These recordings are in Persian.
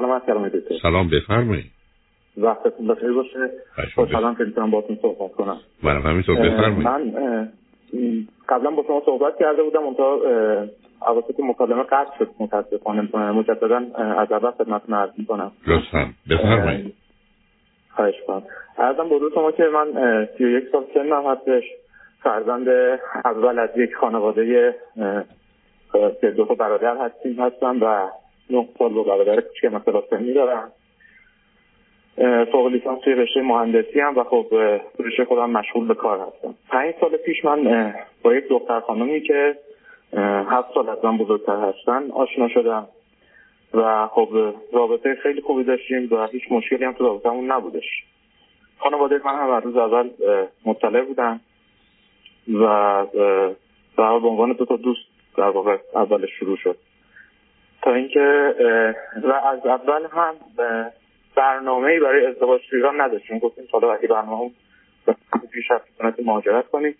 سلام علیکم سلام بفرمایید. وقتتون بخیر باشه. خوشحالم که می‌تونم باهاتون صحبت کنم. منم همینطور. بفرمایید. من قبلا با شما صحبت کرده بودم اونتا اواسط مکالمه قطع شد. متاسفانه مجددا از اول خدمتتون عرض می‌کنم. لطفا. بفرمایید. خواهش کنم ارزم بزرگ شما که من سی و یک سال سنم هستش. فرزند اول از یک خانواده که دو برادر هستیم هستم و نه سال با برادر کوچک مثلا سنی دارم فوق لیسانس توی رشته مهندسی هم و خب رشته خودم مشغول به کار هستم. پنج سال پیش من با یک دختر خانمی که هفت سال از من بزرگتر هستن آشنا شدم و خب رابطه خیلی خوبی داشتیم و هیچ مشکلی هم تو رابطهمون نبودش. خانواده من هم روز اول مطلع بودن و در به عنوان دو تا دوست در واقع اولش شروع شد. تا اینکه و از اول هم برنامه برای ازدواج تو ایران نداشتیم. گفتیم حالا اگه برنامه پیش رفت مهاجرت کنیم.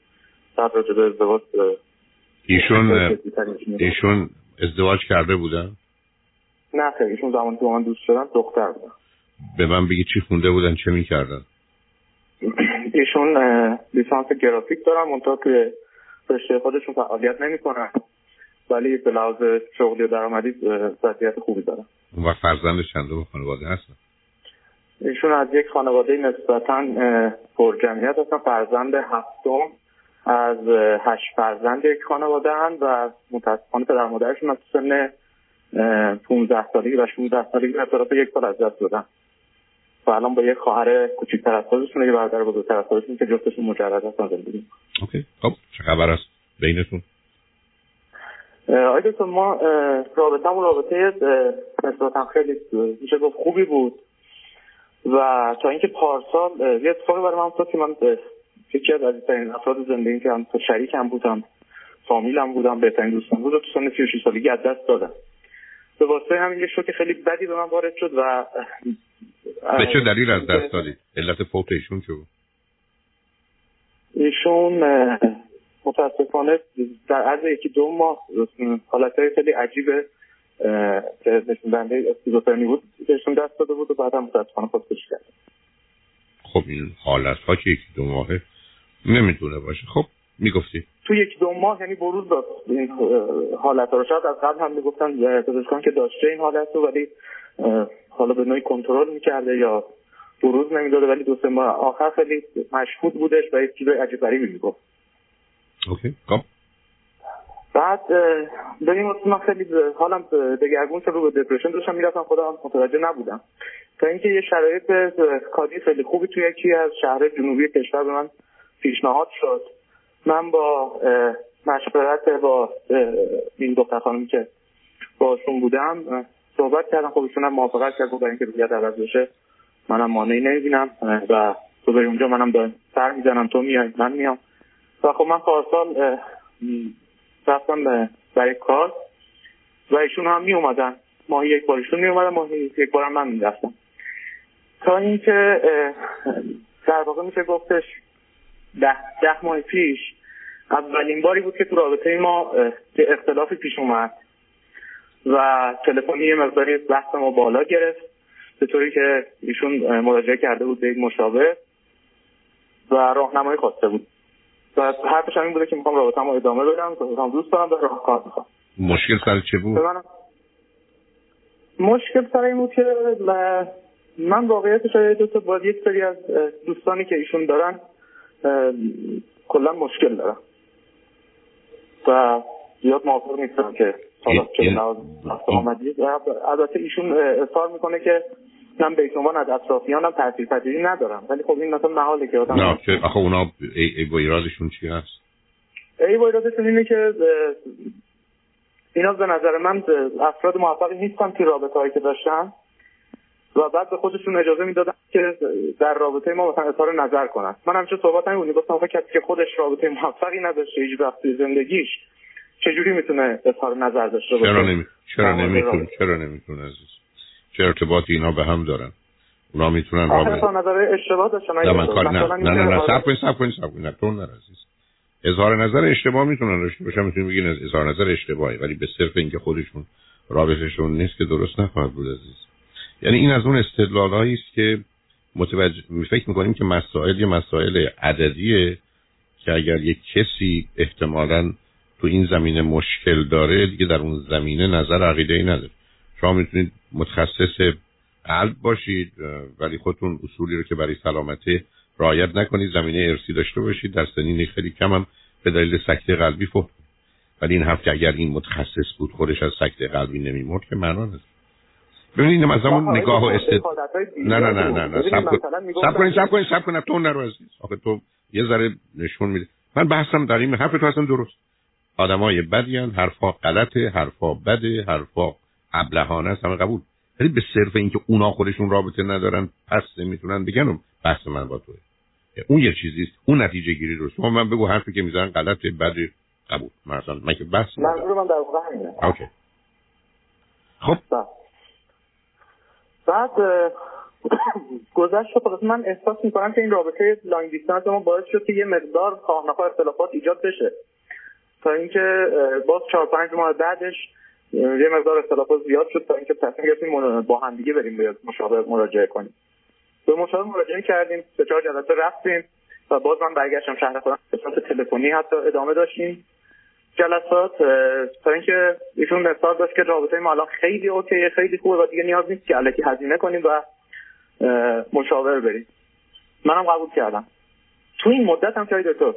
بعد راجع به ازدواج ایشون ایشون ازدواج کرده بودن؟ نه خیلی. ایشون زمانی که من دوست شدن دختر بودن. به من بگی چی خونده بودن چه می‌کردن؟ ایشون لیسانس گرافیک دارن. منتها توی رشته خودشون فعالیت نمی‌کنن. ولی به لحاظ شغلی و درآمدی وضعیت خوبی دارن و فرزند چنده خانواده هستن؟ ایشون از یک خانواده نسبتا پر جمعیت هستن. فرزند هفتم از هشت فرزند یک خانواده هستن و متاسفانه پدر مادرشون از سن 15 سالگی و 16 سالگی به یک سال از دست دادن. و الان با یک خواهر کوچیک‌تر از خودشون یه برادر بزرگتر از خودشون که جفتشون مجرد هستن زندگی اوکی. خب چه خبر است بینتون؟ آقای ما رابطه همون رابطه نسبتا خیلی میشه گفت خوبی بود و تا اینکه پارسال یه اتفاقی برای من افتاد که من یکی از عزیزترین افراد زندگی که هم شریکم بودم فامیلم بودم بهترین دوستم بود و تو سن 36 سالگی از دست دادم به واسطه همین یه شوک خیلی بدی به من وارد شد و به چه دلیل از دست دادی؟ علت فوت ایشون چه بود؟ ایشون متاسفانه در عرض یکی دو ماه حالت خیلی عجیب که نشون دهنده اسکیزوفرنی بود بهشون دست داده بود و بعد هم متاسفانه خودکشی کرد. خب این حالت ها که یکی دو ماهه نمی‌تونه باشه. خب می‌گفتی؟ تو یک دو ماه یعنی بروز داد این حالت ها رو. شاید از قبل هم می‌گفتن پزشکان که داشته این حالت رو ولی حالا به نوعی کنترل می‌کرده یا بروز نمی‌داده ولی دو سه ماه آخر خیلی مشهود بودش و یک چیزای عجیب غریبی می‌گفت. اوکی خب بعد به این من خیلی حالم دگرگون شد رو به دپرشن داشتم می‌رفتم خودم متوجه نبودم. تا اینکه یه شرایط کاری خیلی خوبی توی یکی از شهر جنوبی کشور به من پیشنهاد شد. من با مشورت با این دختر خانمی که باشون بودم صحبت کردم. خب ایشون هم موافقت کرد برای اینکه رویت عوض بشه منم مانعی نمی‌بینم و تو بری اونجا منم دارم سر می‌زنم تو میای من میام. و خب من پارسال رفتم برای کار و ایشون هم می اومدن ماهی یک بار ایشون می اومدن ماهی یک بارم من می‌رفتم. تا اینکه در واقع میشه گفتش ده, ده ماه پیش اولین باری بود که تو رابطه ما اختلافی پیش اومد و تلفنی یه مقداری بحث ما بالا گرفت به طوری که ایشون مراجعه کرده بود به یک مشابه و راهنمایی خواسته بود. و حرفش این بوده که می‌خوام رابطه ما ادامه بدم می‌خوام دوست دارم راه کار می‌خوام. مشکل سر چه بود؟ مشکل سر این بود که من واقعیتش دو تا باید یک سری از دوستانی که ایشون دارن کلا مشکل دارم و زیاد موافق نیستم که حالا چه البته ایشون اظهار می‌کنه که من به عنوان از اطرافیانم تاثیر پذیری ندارم. ولی خب این مثلا محاله که آدم نه که آخه اونا ای, ای با ایرادشون چی هست؟ ای با ایرادشون اینه که اینا به نظر من افراد موفقی نیستن که رابطه هایی که داشتن و بعد به خودشون اجازه می‌دادن که در رابطه ما مثلا اظهار نظر کنن. من همیشه صحبت نمی‌کنم گفتم آخه کسی که خودش رابطه موفقی نداشته هیچ وقت زندگیش چجوری می‌تونه اظهار نظر داشته باشه؟ چرا نمی چرا نمی‌تونه چرا نمی‌تونه عزیز؟ چه ارتباطی اینا به هم دارن. اونا می‌تونن رابطه نظر اشتباه داشتن نه من کار نه نه نه نه صبر کنید صبر کنید صبر کنید تو عزیز. اظهار نظر اشتباه می‌تونن داشته باشن می‌تونن بگین اظهار نظر اشتباهی ولی به صرف اینکه خودشون رابطهشون نیست که درست نخواهد بود عزیز. یعنی این از اون استدلالهایی است که متوجه فکر می‌کنیم که مسائل یه مسائل عددیه که اگر یک کسی احتمالا تو این زمینه مشکل داره دیگه در اون زمینه نظر عقیده ای نداره. شما می‌تونید متخصص قلب باشید ولی خودتون اصولی رو که برای سلامتی رعایت نکنید زمینه ارسی داشته باشید. در سنین خیلی کم هم به دلیل سکته قلبی فوت ولی این که اگر این متخصص بود خودش از سکته قلبی نمیمرد که معنا نداره. ببینید از همون نگاه و استد نه نه نه نه نه. سب کنید سب کنید سب کنید. تو نرو عزیز. آخه تو یه ذره نشون میده من بحثم در این حرف تو اصلا درست. آدمای بدی هن. حرفا غلطه حرفا بده حرفا ابلهانه است همه قبول. ولی به صرف اینکه اونا خودشون رابطه ندارن پس نمی‌تونن بگن بحث من با توه. اون یه چیزیست اون نتیجه گیری رو. شما من بگو حرفی که می‌زنن غلطه بده قبول. مثلا من که بحث منظور من در واقع همینه. اوکی. خب. بله. بعد گذشت خلاص من احساس می‌کنم که این رابطه لانگ دیستانس ما باعث شد که یه مقدار خواهنخواه اختلافات ایجاد بشه. تا اینکه باز چهار پنج ماه بعدش یه مقدار اختلافات زیاد شد تا اینکه تصمیم گرفتیم با هم دیگه بریم به مشاور مراجعه کنیم. به مشاور مراجعه کردیم سه چهار جلسه رفتیم و باز من برگشتم شهر خودم به تلفنی حتی ادامه داشتیم. جلسات تا اینکه ایشون مثال داشت که رابطه ما الان خیلی اوکیه خیلی خوبه و دیگه نیاز نیست که الکی هزینه کنیم و مشاور بریم. منم قبول کردم. تو این مدت هم که دکتر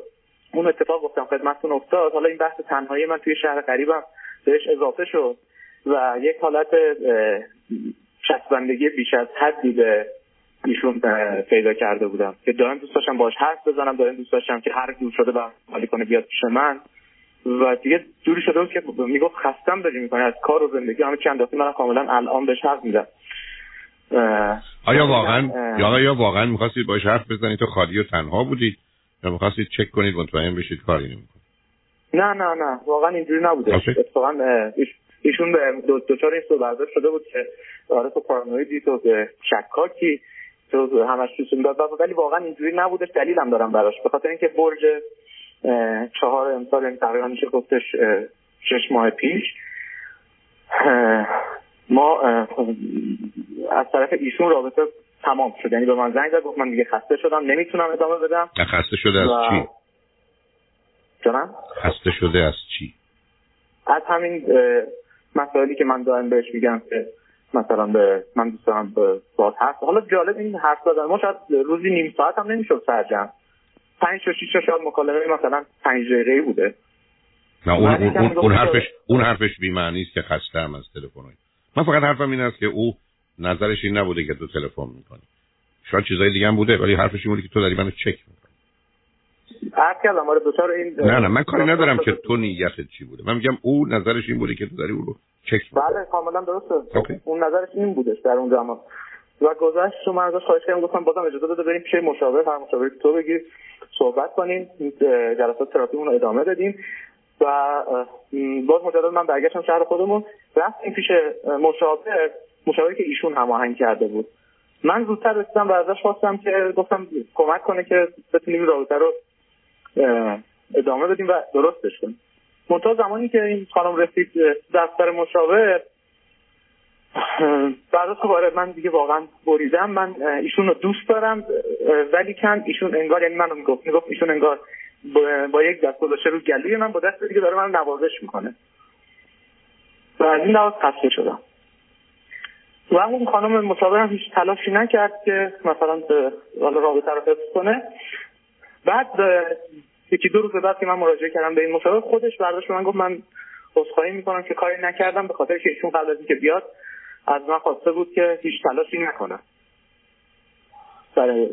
اون اتفاق گفتم خدمتتون افتاد حالا این بحث تنهایی من توی شهر قریبم بهش اضافه شد و یک حالت چسبندگی بیش از حدی به ایشون پیدا کرده بودم که دائم دوست داشتم باش حرف بزنم دائم دوست داشتم که هر دور شده و حالی کنه بیاد پیش من. و دیگه دوری شده بود که می‌گفت خستم داری می‌کنه از کار و زندگی همه چند دفعه من کاملا الان بهش حرف میدم آیا واقعا یا آیا واقعا می‌خواستید باش حرف بزنید تو خالی و تنها بودید یا می‌خواستید چک کنید مطمئن بشید کاری نمی‌کنه نه نه نه واقعا اینجوری نبوده. اتفاقا ایشون به دوچار این برداشت شده بود که آره تو پارانویدی تو شکاکی تو همش داد ولی واقعا اینجوری نبودش دلیلم دارم براش. به خاطر اینکه برج چهار امسال این تقریبا میشه گفتش شش ماه پیش. ما از طرف ایشون رابطه تمام شد. یعنی به من زنگ زد گفت من دیگه خسته شدم نمی‌تونم ادامه بدم. خسته شده از. چی؟ جانم. خسته شده از چی؟ از همین مسائلی که من دارم بهش میگم که مثلا به من دوست دارم به باز حرف حالا جالب این حرف زدن. ما شاید روزی نیم ساعت هم نمی‌شد سرجم پنج تا شیش شاید مکالمه مثلا پنج دقیقه بوده. نه اون, اون, اون, اون حرفش اون حرفش بی معنی است که خسته هم از تلفن من فقط حرفم این است که او نظرش این نبوده که تو تلفن می‌کنی. شاید چیزای دیگه هم بوده ولی حرفش این بوده که تو داری منو چک می‌کنی. عرض کردم آره دوچار این نه نه من کاری ندارم که تو نیتت چی بوده. من میگم او نظرش این بوده که تو داری او رو چک بله کاملا درسته. اون نظرش این بودش در اون زمان. و گذشت من ازش خواهش کردم گفتم بازم اجازه بده بریم پیش مشاور هر مشاوری تو بگیر صحبت کنیم جلسات تراپیمون رو ادامه بدیم. و باز مجدد من برگشتم شهر خودمون. رفتیم پیش مشاور مشاوری که ایشون هماهنگ کرده بود. من زودتر رسیدم و ازش خواستم که گفتم کمک کنه که بتونیم رابطه رو ادامه بدیم و درستش کنیم. منتها زمانی که این خانم رسید دفتر مشاور بعد از آره من دیگه واقعا بریدم. من ایشون رو دوست دارم ولی کن ایشون انگار یعنی منو می‌گفت می‌گفت ایشون انگار با, یک دست گذاشته رو گلوی من با دست دیگه داره من نوازش می‌کنه. و از این لحاظ خسته شدم. و اون خانم مشاور هم هیچ تلاشی نکرد که مثلا حالا رابطه رو حفظ کنه. بعد یکی دو روز بعد که من مراجعه کردم به این مشاور خودش برداشت من گفت من عذرخواهی می‌کنم که کاری نکردم به خاطر که ایشون قبل از اینکه بیاد از من خواسته بود که هیچ تلاشی نکنم برای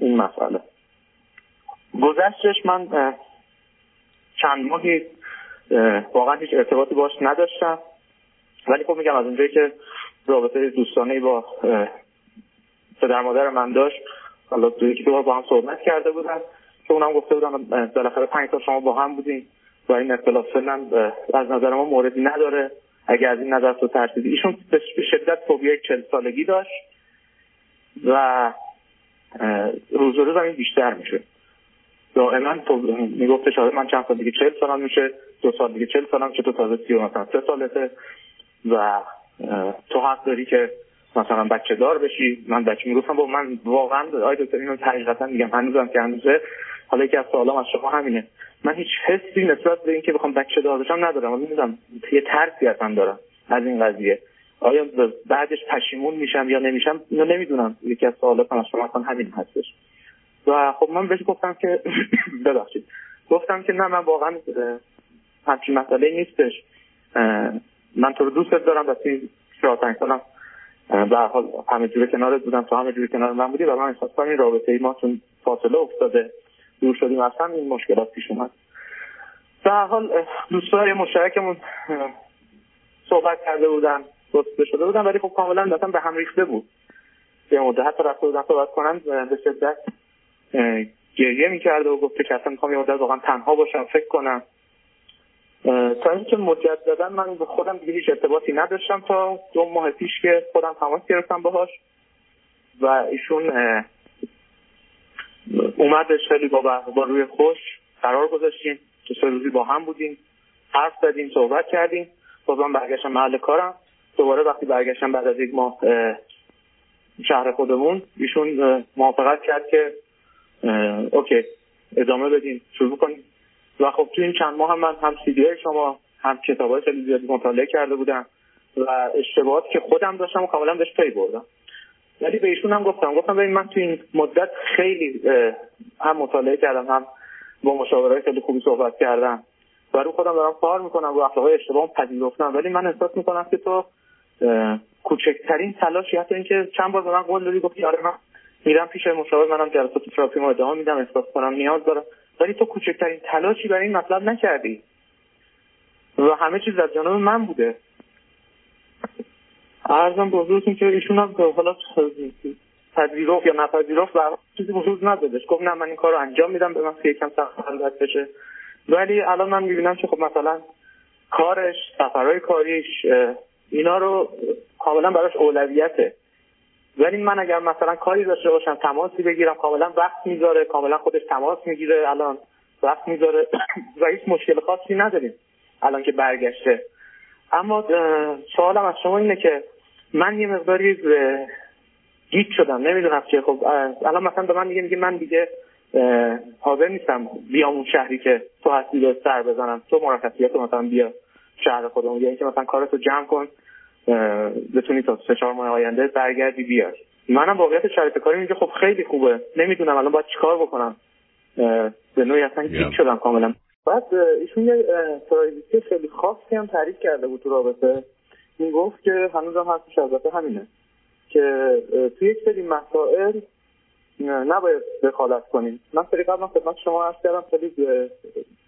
این مسئله. گذشتش من چند ماهی واقعا هیچ ارتباطی باش نداشتم. ولی خب میگم از اونجایی که رابطه دوستانه با پدر مادر من داشت حالا دو یکی دو با هم صحبت کرده بودن. که اونم گفته بودم بالاخره پنج تا شما با هم بودین. و این اختلاف سنم از نظر ما موردی نداره. اگر از این نظر تو ترسیدی. ایشون به شدت فوبیای چل سالگی داشت و روز روز هم این بیشتر میشه. دائما شاید من چند سال دیگه چل سالم میشه دو سال دیگه چل سالم چه تو تازه سی و مثلا سه سالته و تو حق داری که مثلا بچه دار بشی. من بچه می‌گفتم با من واقعا آی دکتر اینو حقیقتا میگم هنوزم که هنوزه حالا یکی از سوالام از شما همینه. من هیچ حسی نسبت به اینکه بخوام بچه دار بشم ندارم. می‌دونم یه ترسی اصلا دارم از این قضیه. آیا بعدش پشیمون میشم یا نمیشم؟ اینو نمی‌دونم. یکی از سوالات از شما اصلا همین هستش. و خب من بهش گفتم که ببخشید. گفتم که نه من واقعا همچین مسئله نیستش. من تو رو دوست دارم و توی چهار پنج سالم به حال همه جوره کنارت بودم تو همه جوره کنار من بودی و من احساس کنم این رابطه ای ما چون فاصله افتاده. دور شدیم اصلا این مشکلات پیش اومد. به حال دوستای مشترکمون صحبت کرده بودن گفته شده بودن ولی خب کاملا مثلا به هم ریخته بود. یه مدت حتی رفته بودن صحبت کنن به شدت گریه می‌کرده و گفته که اصلا می‌خوام یه مدت واقعا تنها باشم فکر کنم. تا اینکه مجددا من به خودم دیگه هیچ ارتباطی نداشتم تا دو ماه پیش که خودم تماس گرفتم باهاش و ایشون اومدش خیلی با, با روی خوش. قرار گذاشتیم که سه روزی با هم بودیم. حرف زدیم صحبت کردیم. بازم برگشتم محل کارم. دوباره وقتی برگشتم بعد از یک ماه شهر خودمون ایشون موافقت کرد که اوکی ادامه بدیم. شروع کنیم. و خب تو این چند ماه هم من هم سی شما هم کتاب های خیلی زیادی مطالعه کرده بودم و اشتباهات که خودم داشتم و کاملا بهش پی بردم. ولی به ایشون هم گفتم گفتم ببین من تو این مدت خیلی هم مطالعه کردم هم با مشاورای خیلی خوبی صحبت کردم و رو خودم دارم کار می‌کنم رو اخلاق اشتباه پذیرفتم. ولی من احساس می‌کنم که تو کوچکترین تلاشی حتی اینکه چند بار به من قول دادی گفتی آره من میرم پیش مشاور منم جلسات تراپی ما ادامه میدم احساس کنم نیاز دارم. ولی تو کوچکترین تلاشی برای این مطلب نکردی و همه چیز از جانب من بوده. ارزم بزرگتون که ایشون هم حالا پذیرفت یا نپذیرفت و چیزی وجود ندادش. گفت نه من این کار رو انجام میدم به من یکم سخت بشه. ولی الان من می‌بینم که خب مثلا کارش سفرهای کاریش اینا رو کاملا براش اولویته. ولی من اگر مثلا کاری داشته باشم تماسی بگیرم کاملا وقت می‌ذاره کاملا خودش تماس می‌گیره الان وقت می‌ذاره و هیچ مشکل خاصی نداریم. الان که برگشته. اما سوالم از شما اینه که من یه مقداری گیت شدم نمی‌دونم که خب الان مثلا به من میگه میگه من دیگه حاضر نیستم بیام اون شهری که تو هستی به سر بزنم. تو مرخصیات مثلا بیا شهر خودمون. یا اینکه مثلا کارتو جمع کن بتونی تا سه چهار ماه آینده برگردی بیار. منم واقعیت شرایط کاری اینجا خب خیلی خوبه. نمی‌دونم الان باید چیکار بکنم. به نوعی اصلا گیت شدم کاملا. بعد ایشون یه پرایویسی خیلی خاصی هم تعریف کرده بود تو رابطه. گفت که هنوز هم حرفش البته همینه که توی یک سری مسائل نباید دخالت کنیم. من سری قبلا خدمت شما عرض کردم خیلی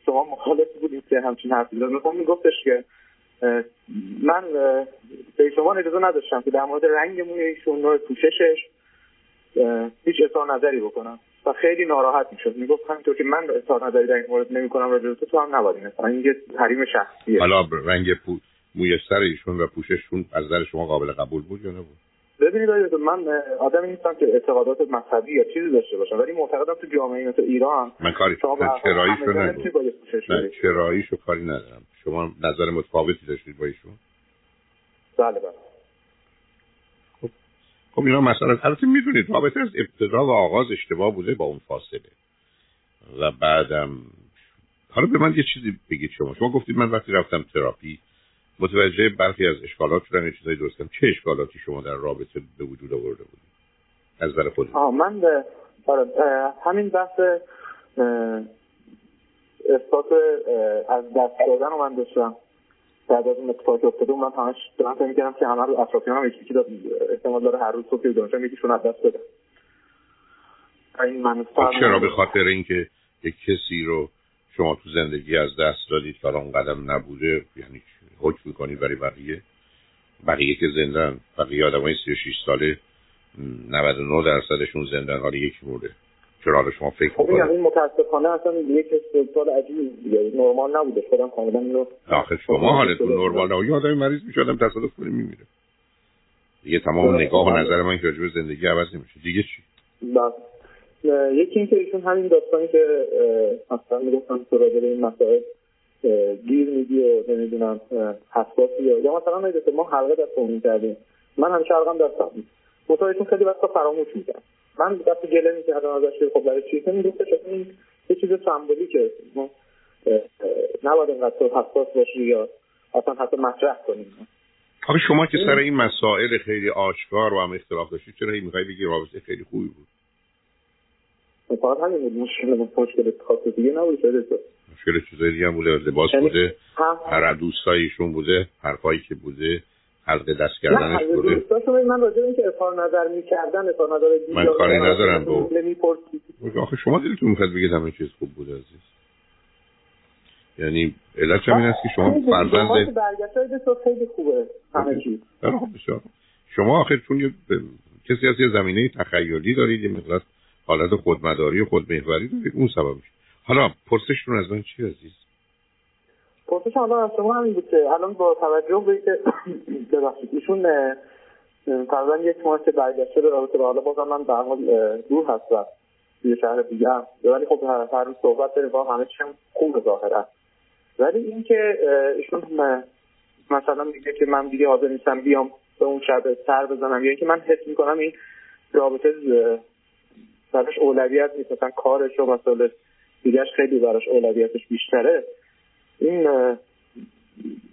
شما مخالف بودیم که همچین حرفی مثلا میگفتش که من به شما اجازه نداشتم که در مورد رنگ موی ایشون نوع پوششش هیچ اظهار نظری بکنم. و خیلی ناراحت می‌شد. می‌گفت همینطور که من اظهار نظری در این مورد نمی‌کنم راجع تو هم نباید این یه حریم شخصیه. حالا رنگ پو... موی سر ایشون و پوشششون از نظر شما قابل قبول بود یا نبود؟ ببینید آقای من آدمی نیستم که اعتقادات مذهبی یا چیزی داشته باشم ولی معتقدم تو جامعه مثل ایران من کاری چراییشو نه چراییشو کاری ندارم. شما نظر متفاوتی داشتید با ایشون؟ بله بله. خب خب اینا مثلا البته می‌دونید رابطه از ابتدا و آغاز اشتباه بوده با اون فاصله. و بعدم حالا به من یه چیزی بگید شما. شما گفتید من وقتی رفتم تراپی متوجه برخی از اشکالات شدن چیزایی درست کردم چه اشکالاتی شما در رابطه به وجود آورده بودید؟ از نظر خود من به آره همین بحث احساس از دست دادن رو من داشتم. بعد از اون اتفاقی افتاده من همش دارم فکر می‌کردم که همه رو اطرافیان هم یکی داد. احتمال داره هر روز صبح که دانشم یکیشون از دست بده. این من خب چرا؟ به خاطر اینکه یک کسی رو شما تو زندگی از دست دادید که اون قدم نبوده یعنی حکم می‌کنید برای بقیه؟ بقیه که زندن بقیه آدم های 36 ساله 99 درصدشون زندن حالا یک مورده چرا حالا شما فکر خب این متاسفانه اصلا یک استدلال عجیب دیگه نرمال نبوده. خودم کاملا اینو آخه شما حالتون نرمال نبوده آدم مریض میشه آدم تصادف کنه میمیره. دیگه تمام نگاه و نظر من که راجع زندگی عوض نمیشه. دیگه چی؟ بله. یکی اینکه ایشون همین داستانی که اصلا می‌گفتن تو راجع به این مسائل گیر میدی و نمی‌دونم حساسی یا مثلا ما حلقه در کردیم من همیشه علاقم دستم بود. متوجه خیلی وقتا فراموش می‌کنم من دست گله می‌کردم ازش خب برای چی؟ گفتش این یه چیز سمبولیکه. ما نباید اینقدر حساس باشی یا اصلا حتی مطرح کنیم آخه شما که سر این مسائل خیلی آشکار و هم اختلاف داشتید چرا این میخوایی بگی رابطه خیلی خوبی بود؟ فقط همین بود مشکل مشکل خاص دیگه نبود شده مشکل چیزای دیگه هم بوده لباس یعنی بوده هر دوستایشون بوده حرفایی که بوده حلق دست کردنش بوده. من راجع اینکه اظهار نظر می‌کردن اظهار نظر من کاری ندارم با آخه شما دلتون می‌خواد بگید همه چیز خوب بوده عزیز. یعنی علت همین است که شما فرزند خیلی خوبه همه چیز. شما آخه چون کسی از یه زمینه تخیلی دارید یه مقدار حالت خودمداری و خودمحوری دارید اون سبب میشه. حالا پرسشتون از من چی عزیز؟ پرسش حالا از شما همین بود الان با توجه به که ببخشید ایشون تقریبا یک ماه که برگشته به رابطه حالا بازم من در حال دور هستم. توی شهر دیگه هم. ولی خب هر روز صحبت داریم با همه چیم خوب ظاهرا. ولی اینکه ایشون مثلا میگه که من دیگه حاضر نیستم بیام به اون شب سر بزنم یا اینکه من حس می‌کنم این رابطه براش اولویت نیست. مثلا کارش و مسئله دیگهش خیلی براش اولویتش بیشتره. این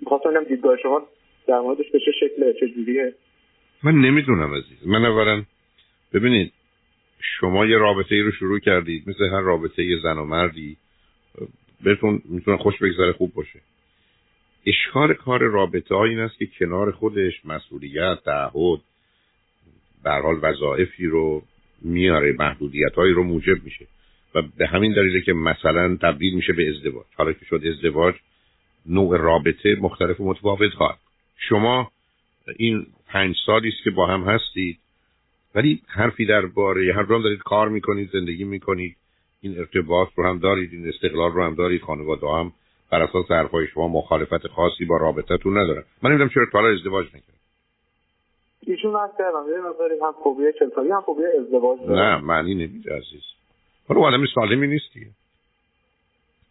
خواستم دیدگاه شما در موردش به چه شکله چه جوریه. من نمی‌دونم عزیز. من اولا ببینید شما یه رابطه ای رو شروع کردید مثل هر رابطه یه زن و مردی بهتون می‌تونه خوش بگذره خوب باشه. اشکال کار رابطه ها این است که کنار خودش مسئولیت تعهد به حال وظایفی رو میاره محدودیت هایی رو موجب میشه. و به همین دلیله که مثلا تبدیل میشه به ازدواج. حالا که شد ازدواج نوع رابطه مختلف و متفاوت ها شما این پنج سالی است که با هم هستید ولی حرفی درباره هر دارم دارید کار می‌کنید زندگی می‌کنید این ارتباط رو هم دارید این استقلال رو هم دارید خانواده هم بر اساس حرفای شما مخالفت خاصی با رابطتون ندارن. من نمی‌دونم چرا تا ازدواج نکرد ایشون از کردم. یه هم فوبیا چلتاری هم فوبیا ازدواج نه معنی نمیده عزیز. حالا آدم سالمی نیستی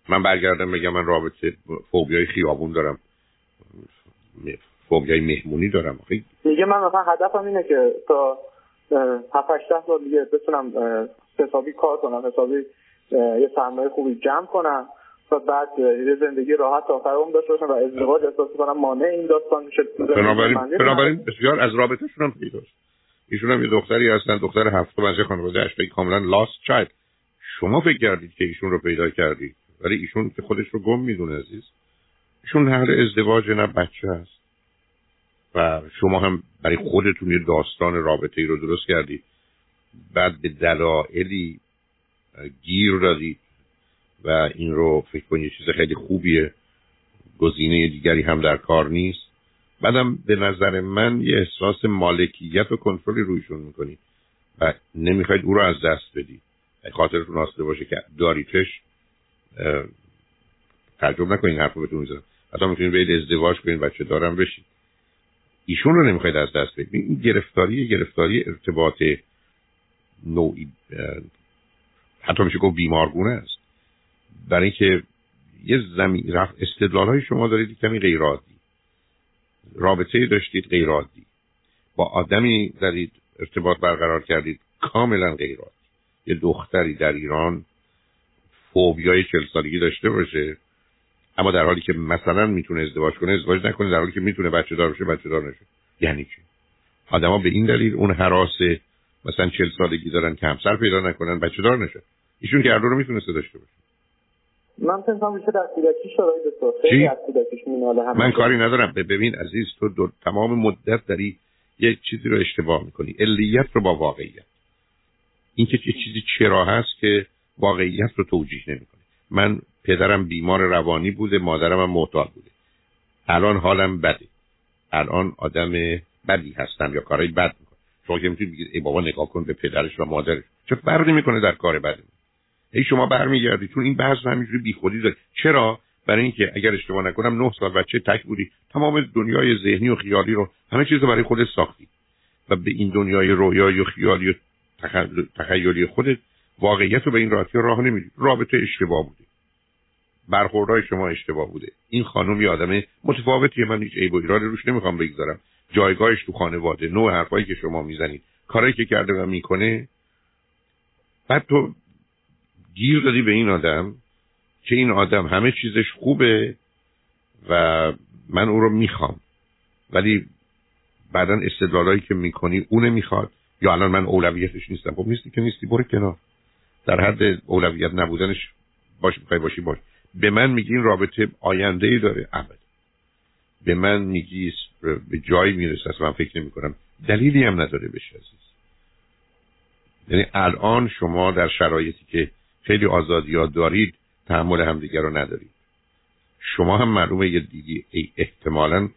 من برگردم بگم من رابطه فوبیای خیابون دارم. فوبیای مهمونی دارم. میگه من مثلا هدفم اینه که تا 7 8 سال دیگه بتونم حسابی کار کنم حسابی یه سرمایه خوبی جمع کنم. و بعد یه زندگی راحت تا آخر عمر داشته باشم و ازدواج احساس کنم مانع این داستان میشه. بنابراین بنابراین بسیار از رابطهشون هم پیداست. ایشون هم یه دختری هستن دختر هفتم از خانواده اشتایی کاملا لاست چایلد شما فکر کردید که ایشون رو پیدا کردید؟ ولی ایشون که خودش رو گم می‌دونه عزیز. ایشون اهل ازدواج نه بچه هست. و شما هم برای خودتون یه داستان رابطه ای رو درست کردید. بعد به دلایلی گیر دادید. و این رو فکر کنید چیز خیلی خوبیه. گزینه دیگری هم در کار نیست. بعدم به نظر من یه احساس مالکیت و کنترلی رویشون می‌کنید و نمی‌خواید او رو از دست بدید. خاطرتون آسته باشه که داریتش ترجمه نکنید حرف رو بهتون می‌زنم. حتی می‌تونید برید ازدواج کنید بچه دارم بشید ایشون رو نمی‌خواید از دست بدید. این گرفتاری گرفتاری ارتباط نوعی حتی میشه گفت بیمارگونه است. برای اینکه یه زمین استدلال های شما دارید کمی غیرادی رابطه داشتید غیرادی با آدمی دارید ارتباط برقرار کردید کاملا غیرادی یه دختری در ایران فوبیای چل سالگی داشته باشه اما در حالی که مثلا می‌تونه ازدواج کنه ازدواج نکنه در حالی که می‌تونه بچه دار بشه بچه دار نشه. یعنی چی؟ آدما به این دلیل اون حراس مثلا چل سالگی دارن که همسر پیدا نکنن بچه دار نشه ایشون که هر رو می‌تونسته داشته باشه. من فکر میشه در کودکی شرایط من کاری ندارم. ببین عزیز تو دو... تمام مدت داری یک چیزی رو اشتباه می‌کنی. علیت رو با واقعیت. این که یه چیزی چرا هست که واقعیت رو توجیه نمی‌کنه. من پدرم بیمار روانی بوده مادرم هم معتاد بوده. الان حالم بده. الان آدم بدی هستم یا کارهای بد می‌کنم شما که می‌تونید بگید ای بابا نگاه کن به پدرش و مادرش. چه فرقی می‌کنه در کار بده ای شما برمیگردی. چون این بحث همینجوری بیخودی داره چرا؟ برای اینکه اگر اشتباه نکنم نه سال بچه تک بودی. تمام دنیای ذهنی و خیالی رو همه چیز رو برای خودت ساختی. و به این دنیای رویایی و خیالی و تخیلی خودت واقعیت رو به این راحتی راه نمیدی. رابطه اشتباه بوده. برخوردهای شما اشتباه بوده. این خانم یه آدم متفاوتیه. من هیچ عیب و ایرادی روش نمی‌خوام بگذارم. جایگاهش تو خانواده. نوع حرفایی که شما می‌زنید. کارایی که کرده و می‌کنه. بعد تو گیر دادی به این آدم که این آدم همه چیزش خوبه و من او رو می‌خوام. ولی بعدا استدلالایی که می‌کنی اونه می‌خواد. یا الان من اولویتش نیستم. خب نیستی که نیستی برو کنار. در حد اولویت نبودنش باش می‌خوای باشی باش. به من میگی این رابطه آینده ای داره. ابد. به من میگی به جایی می‌رسه. من فکر نمی کنم دلیلی هم نداره بشه عزیز. یعنی الان شما در شرایطی که خیلی آزادی ها دارید تحمل همدیگر رو ندارید. شما هم معلومه یه دیگه احتمالا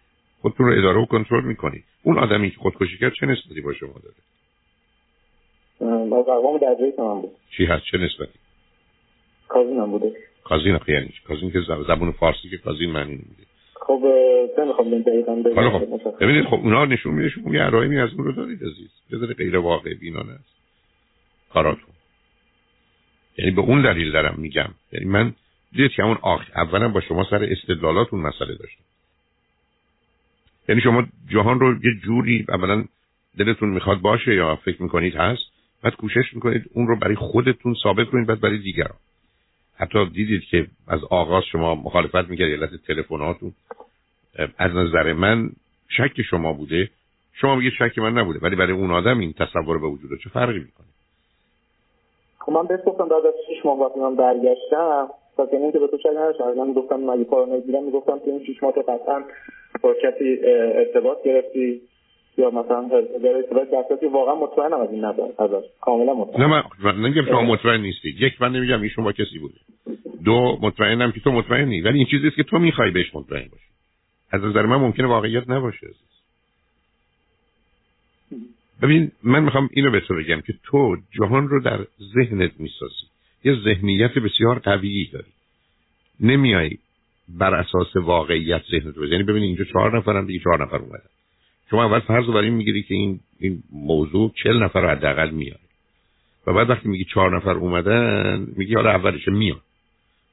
خودتون رو اداره و کنترل می‌کنید. اون آدمی که خودکشی کرد چه نسبتی با شما داره؟ اقوام درجه بود. چی هست؟ چه نسبتی؟ کازینم بوده. کازین خیلی یعنی کازین که زبون فارسی که کازین معنی نمیده. خب نمی‌خوام دقیقا خب ببینید خب اونا نشون میده شما یه علائمی از اون رو دارید عزیز. بذاره غیر واقع بینانه است. کاراتون. یعنی به اون دلیل دارم میگم. یعنی من دیدید که اون آخ اولا با شما سر استدلالاتون مسئله داشتم. یعنی شما جهان رو یه جوری اولا دلتون می‌خواد باشه یا فکر می‌کنید هست بعد کوشش می‌کنید اون رو برای خودتون ثابت کنید بعد برای دیگران. حتی دیدید که از آغاز شما مخالفت می‌کردید علت تلفناتون. از نظر من شک شما بوده. شما میگید شک من نبوده ولی برای اون آدم این تصور به وجود چه فرقی می‌کنه؟ خب من بهش گفتم بعد از 6 ماه وقتی من برگشتم تا که به تو شک نداشتم من گفتم مگه پارانوید بودم می‌گفتم که این 6 ماه تو قطعا با کسی ارتباط گرفتی یا مثلا در ارتباط دستاتی واقعا مطمئنم از این نظر کاملا مطمئن. نه من نمیگم شما مطمئن نیستید یک من نمیگم ایشون با کسی بوده. دو مطمئنم که تو مطمئنی. ولی این چیزیست که تو می‌خوای بهش مطمئن باشی. از نظر من ممکنه واقعیت نباشه. ببین من می‌خوام اینو به تو بگم که تو جهان رو در ذهنت می‌سازی. یه ذهنیت بسیار قویی داری. نمیای بر اساس واقعیت ذهنت رو یعنی ببین اینجا چهار نفرم دیگه چهار نفر اومدن. شما اول فرض رو برای می‌گیری که این این موضوع چل نفر حداقل میاد و بعد وقتی میگی چهار نفر اومدن میگی حالا اولش میاد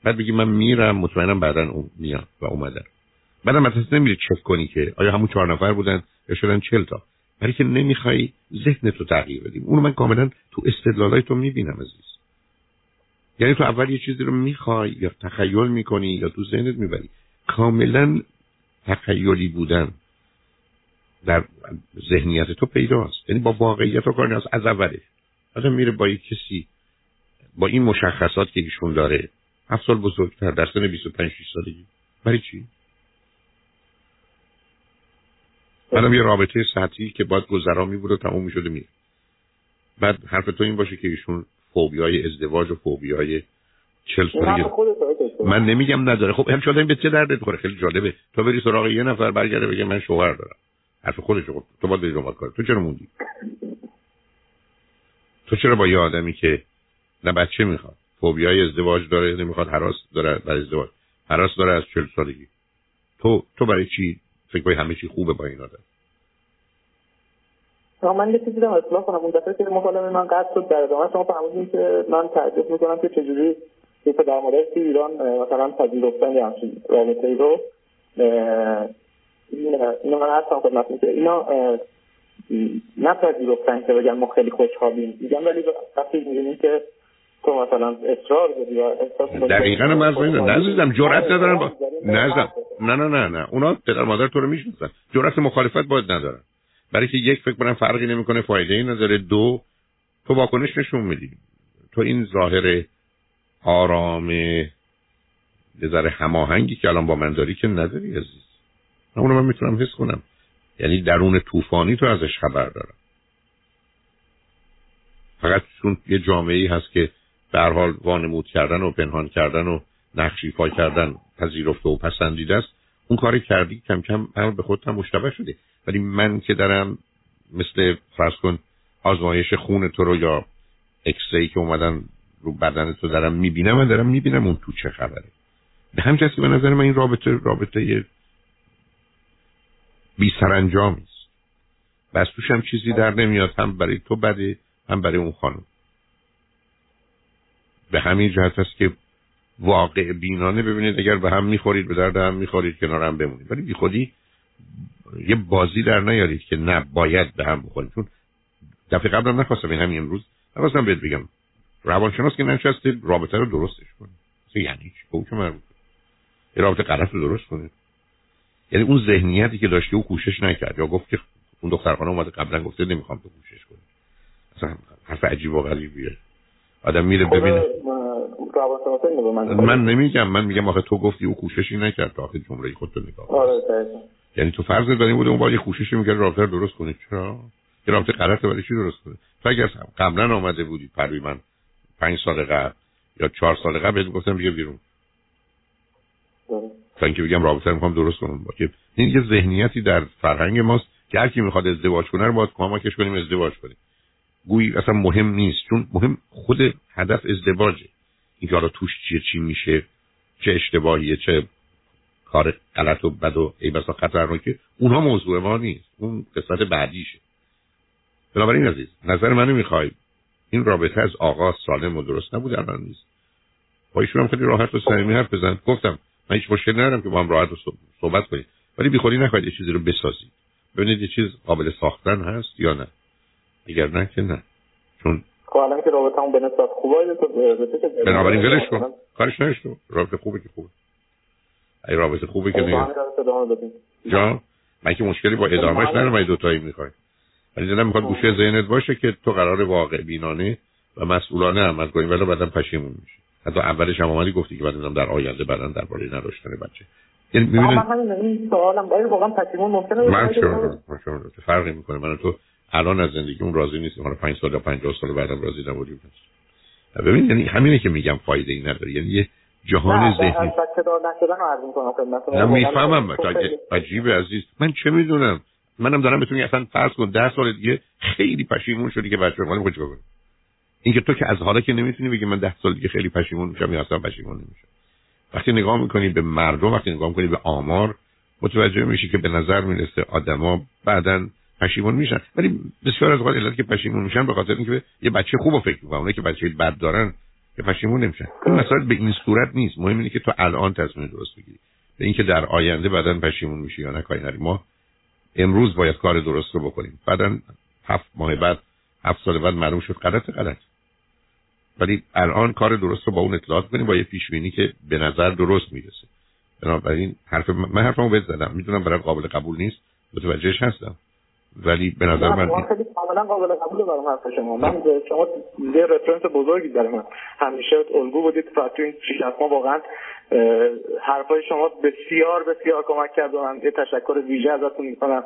بعد بگی من میرم مطمئنم بعدا میاد و اومدن. بعدم مثلا نمیری چک کنی که آیا همون چهار نفر بودن یا شدن چل تا. برای که نمی‌خوای ذهن تو تغییر بدیم اونو من کاملا تو استدلالای تو می‌بینم عزیز. یعنی تو اول یه چیزی رو می‌خوای یا تخیل می‌کنی یا تو ذهنت می‌بری. کاملا تخیلی بودن در ذهنیت تو پیداست. یعنی با واقعیت رو کار از اولش آدم میره با یک کسی با این مشخصات که ایشون داره. هفت سال بزرگتر در سن 25 6 سالگی. برای چی؟ منم یه رابطه سطحی که باید گذرا می بود و تموم می شده میره. بعد حرف تو این باشه که ایشون فوبیای ازدواج و فوبیای چل سالگی من نمیگم نداره. خب هم شده به چه درد بخوره خیلی جالبه. تو بری سراغ یه نفر برگرده بگه من شوهر دارم. حرف خودش خب تو باید بری دنبال کار. تو چرا موندی؟ تو چرا با یه آدمی که نه بچه می‌خواد فوبیای ازدواج داره نمی‌خواد حراس داره برای ازدواج. حراس داره از چل سالگی. تو تو برای چی فکر کنی همه چی خوبه با این آدم. من یه چیزی رو اصلاح کنم. اون دفعه که مکالمه من قطع شد در ادامه شما فهمیدین که من تعجب می‌کنم که چجوری یه پدر مادر تو ایران مثلا پذیرفتن یه همچین رابطه ای رو اینو من هستم خدمت که اینا نپذیرفتن که بگن ما خیلی خوشحالیم. میگم ولی وقتی می‌بینیم که تو مثلا اصرار داری احساس دقیقا من نزدیدم جرأت ندارن با... نزدم نه نه نه نه. اونا پدر مادر تو رو می‌شناسن. جرأت مخالفت باید ندارن. برای که یک فکر کنم فرقی نمی‌کنه فایده ای نداره. دو تو واکنش نشون میدی. تو این ظاهر آرام یه ذره هماهنگی که الان با من داری که نداری عزیز. اونو من می‌تونم حس کنم. یعنی درون طوفانی تو ازش خبر دارم. فقط چون یه جامعه ای هست که در حال وانمود کردن و پنهان کردن و نقشیفا کردن پذیرفته و پسندیده است. اون کاری کردی کم کم هم به خودت هم مشتبه شده ولی من که دارم مثل فرض کن آزمایش خون تو رو یا اکسری که اومدن رو بدن تو دارم می‌بینم من دارم می‌بینم اون تو چه خبره. به همچنین به نظر من این رابطه رابطه بی سرانجامی است. و از توش هم چیزی در نمیاد. هم برای تو بده هم برای اون خانم. به همین جهت است که واقع بینانه ببینید اگر به هم می‌خورید به درد هم می‌خورید کنار هم بمونید. ولی بی خودی یه بازی در نیارید که نه باید به هم بخورید. چون دفعه قبلم نخواستم این همین امروز نخواستم بهت بگم. روانشناس که ننشسته رابطه رو درستش کنه یعنی چی؟ مربوط؟ یه رابطه غلط رو درست کنه یعنی اون ذهنیتی که داشته او کوشش نکرد. یا گفت که اون دختر خانم اومده قبلا گفته نمی‌خوام تو کوشش کنی. اصلا حرف عجیب و غریبیه. آدم میره خب، ببینه. من نمیگم من میگم آخه تو گفتی او کوششی نکرد تا آخه جمله خودتو نگاه آره یعنی تو فرض داری بوده اون باید یه کوششی می‌کرد رابطه رو درست کنه. چرا؟ یه رابطه غلطه ولی چی درست کنه؟ تو اگر قبلا آمده بودی پروی من پنج سال قبل یا چهار سال قبل بهت گفتم بیا بیرون. تا اینکه بگم رابطه می‌خوام درست کنم. با این یه ذهنیتی در فرهنگ ماست که هر کی می‌خواد ازدواج کنه رو باید کمکش کنیم ازدواج کنیم. گویی اصلا مهم نیست چون مهم خود هدف ازدواجه. اینکه حالا توش چیه چی میشه چه اشتباهیه چه کار غلط و بد و ای بسا خطرناکه اونها موضوع ما نیست. اون قسمت بعدیشه. بنابراین عزیز نظر منو می‌خوای. این رابطه از آغاز سالم و درست نبود الان نیست. با ایشون هم خیلی راحت و صمیمی حرف بزن. گفتم من هیچ مشکلی ندارم که با هم راحت و صحبت کنید ولی بیخودی نخواهید یه چیزی رو بسازید. ببینید یه چیز قابل ساختن هست یا نه. نه که نه چون خب الان که رابطمون به نسبت خوبه بنابراین ولش کن کارش نشتو رابطه خوبه که خوبه ای رابطه خوبه که خب، نه جا من که مشکلی با ادامهش ندارم ای دوتایی می‌خوای ولی دلم می‌خواد خب. گوشه ذهنت باشه که تو قرار واقع بینانه و مسئولانه عمل کنی ولی بعدا پشیمون میشی حتی اولش هم اومدی گفتی که بعد در آینده بعدا درباره نداشتن بچه یعنی می‌بینید من همین سوالم واقعا پشیمون ممکنه من فرقی می‌کنه من تو الان از زندگی اون راضی نیست حالا 5 سال یا 50 سال بعدم راضی نبودیم. ببین یعنی همینه که میگم فایده ای نداره. یعنی یه جهان ذهنی. نه می‌فهمم. عجیبه عزیز. من چه می‌دونم؟ منم دارم بتونی اصلا فرض کن ده سال دیگه خیلی پشیمون شدی که بچه مالی خود چیکار اینکه تو که از حالا که نمی‌تونی بگی من ده سال دیگه خیلی پشیمون میشم یا اصلا پشیمون نمیشم. وقتی نگاه می‌کنی به مردم وقتی نگاه می‌کنی به آمار متوجه میشی که به نظر می‌رسه آدما بعدا پشیمون میشن. ولی بسیار از اوقات علت که پشیمون میشن به خاطر اینکه یه بچه خوب فکر می‌کنن اونایی که بچه بد دارن که پشیمون نمیشن. این مسائل به این صورت نیست. مهم اینه که تو الان تصمیم درست بگیری. به اینکه در آینده بعدا پشیمون میشی یا نه کاری ما امروز باید کار درست رو بکنیم. بعدا هفت ماه بعد هفت سال بعد معلوم شد غلط غلط. ولی الان کار درست رو با اون اطلاعات کنیم با یه پیشبینی که به نظر درست می‌رسه. بنابراین حرف من حرفمو بهت زدم. می‌دونم برای قابل قبول نیست. متوجهش هستم. ولی به نظر من خیلی کاملا قابل قبول برام حرف شما من شما یه رفرنس بزرگی داره من همیشه الگو بودید و تو این شیش ما واقعا حرفای شما بسیار بسیار کمک کرد و من یه تشکر ویژه ازتون می‌کنم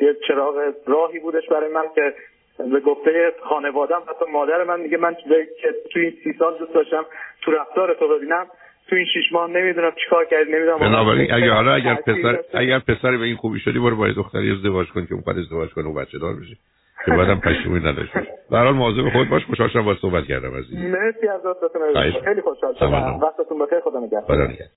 یه چراغ راهی بودش برای من که به گفته خانوادم حتی مادر من میگه من که توی این سی سال دوست داشتم تو رفتار تو ببینم تو این شش ماه نمی‌دونم چیکار کردی نمی‌دونم بنابراین اگه حالا اگر پسر اگر پسر به این خوبی شدی برو با دختری ازدواج کن که اون ازدواج کنه و بچه دار بشه که بعدم پشیمونی نداشته به هر حال مواظب خود باش خوشحال شدم با صحبت کردم عزیز. مرسی از خیلی خوشحال شدم. وقتتون بخیر. خدا نگهدار.